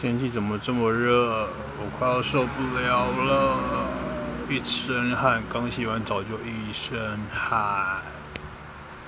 天气怎么这么热？我快要受不了了。一身汗刚洗完澡就一身汗。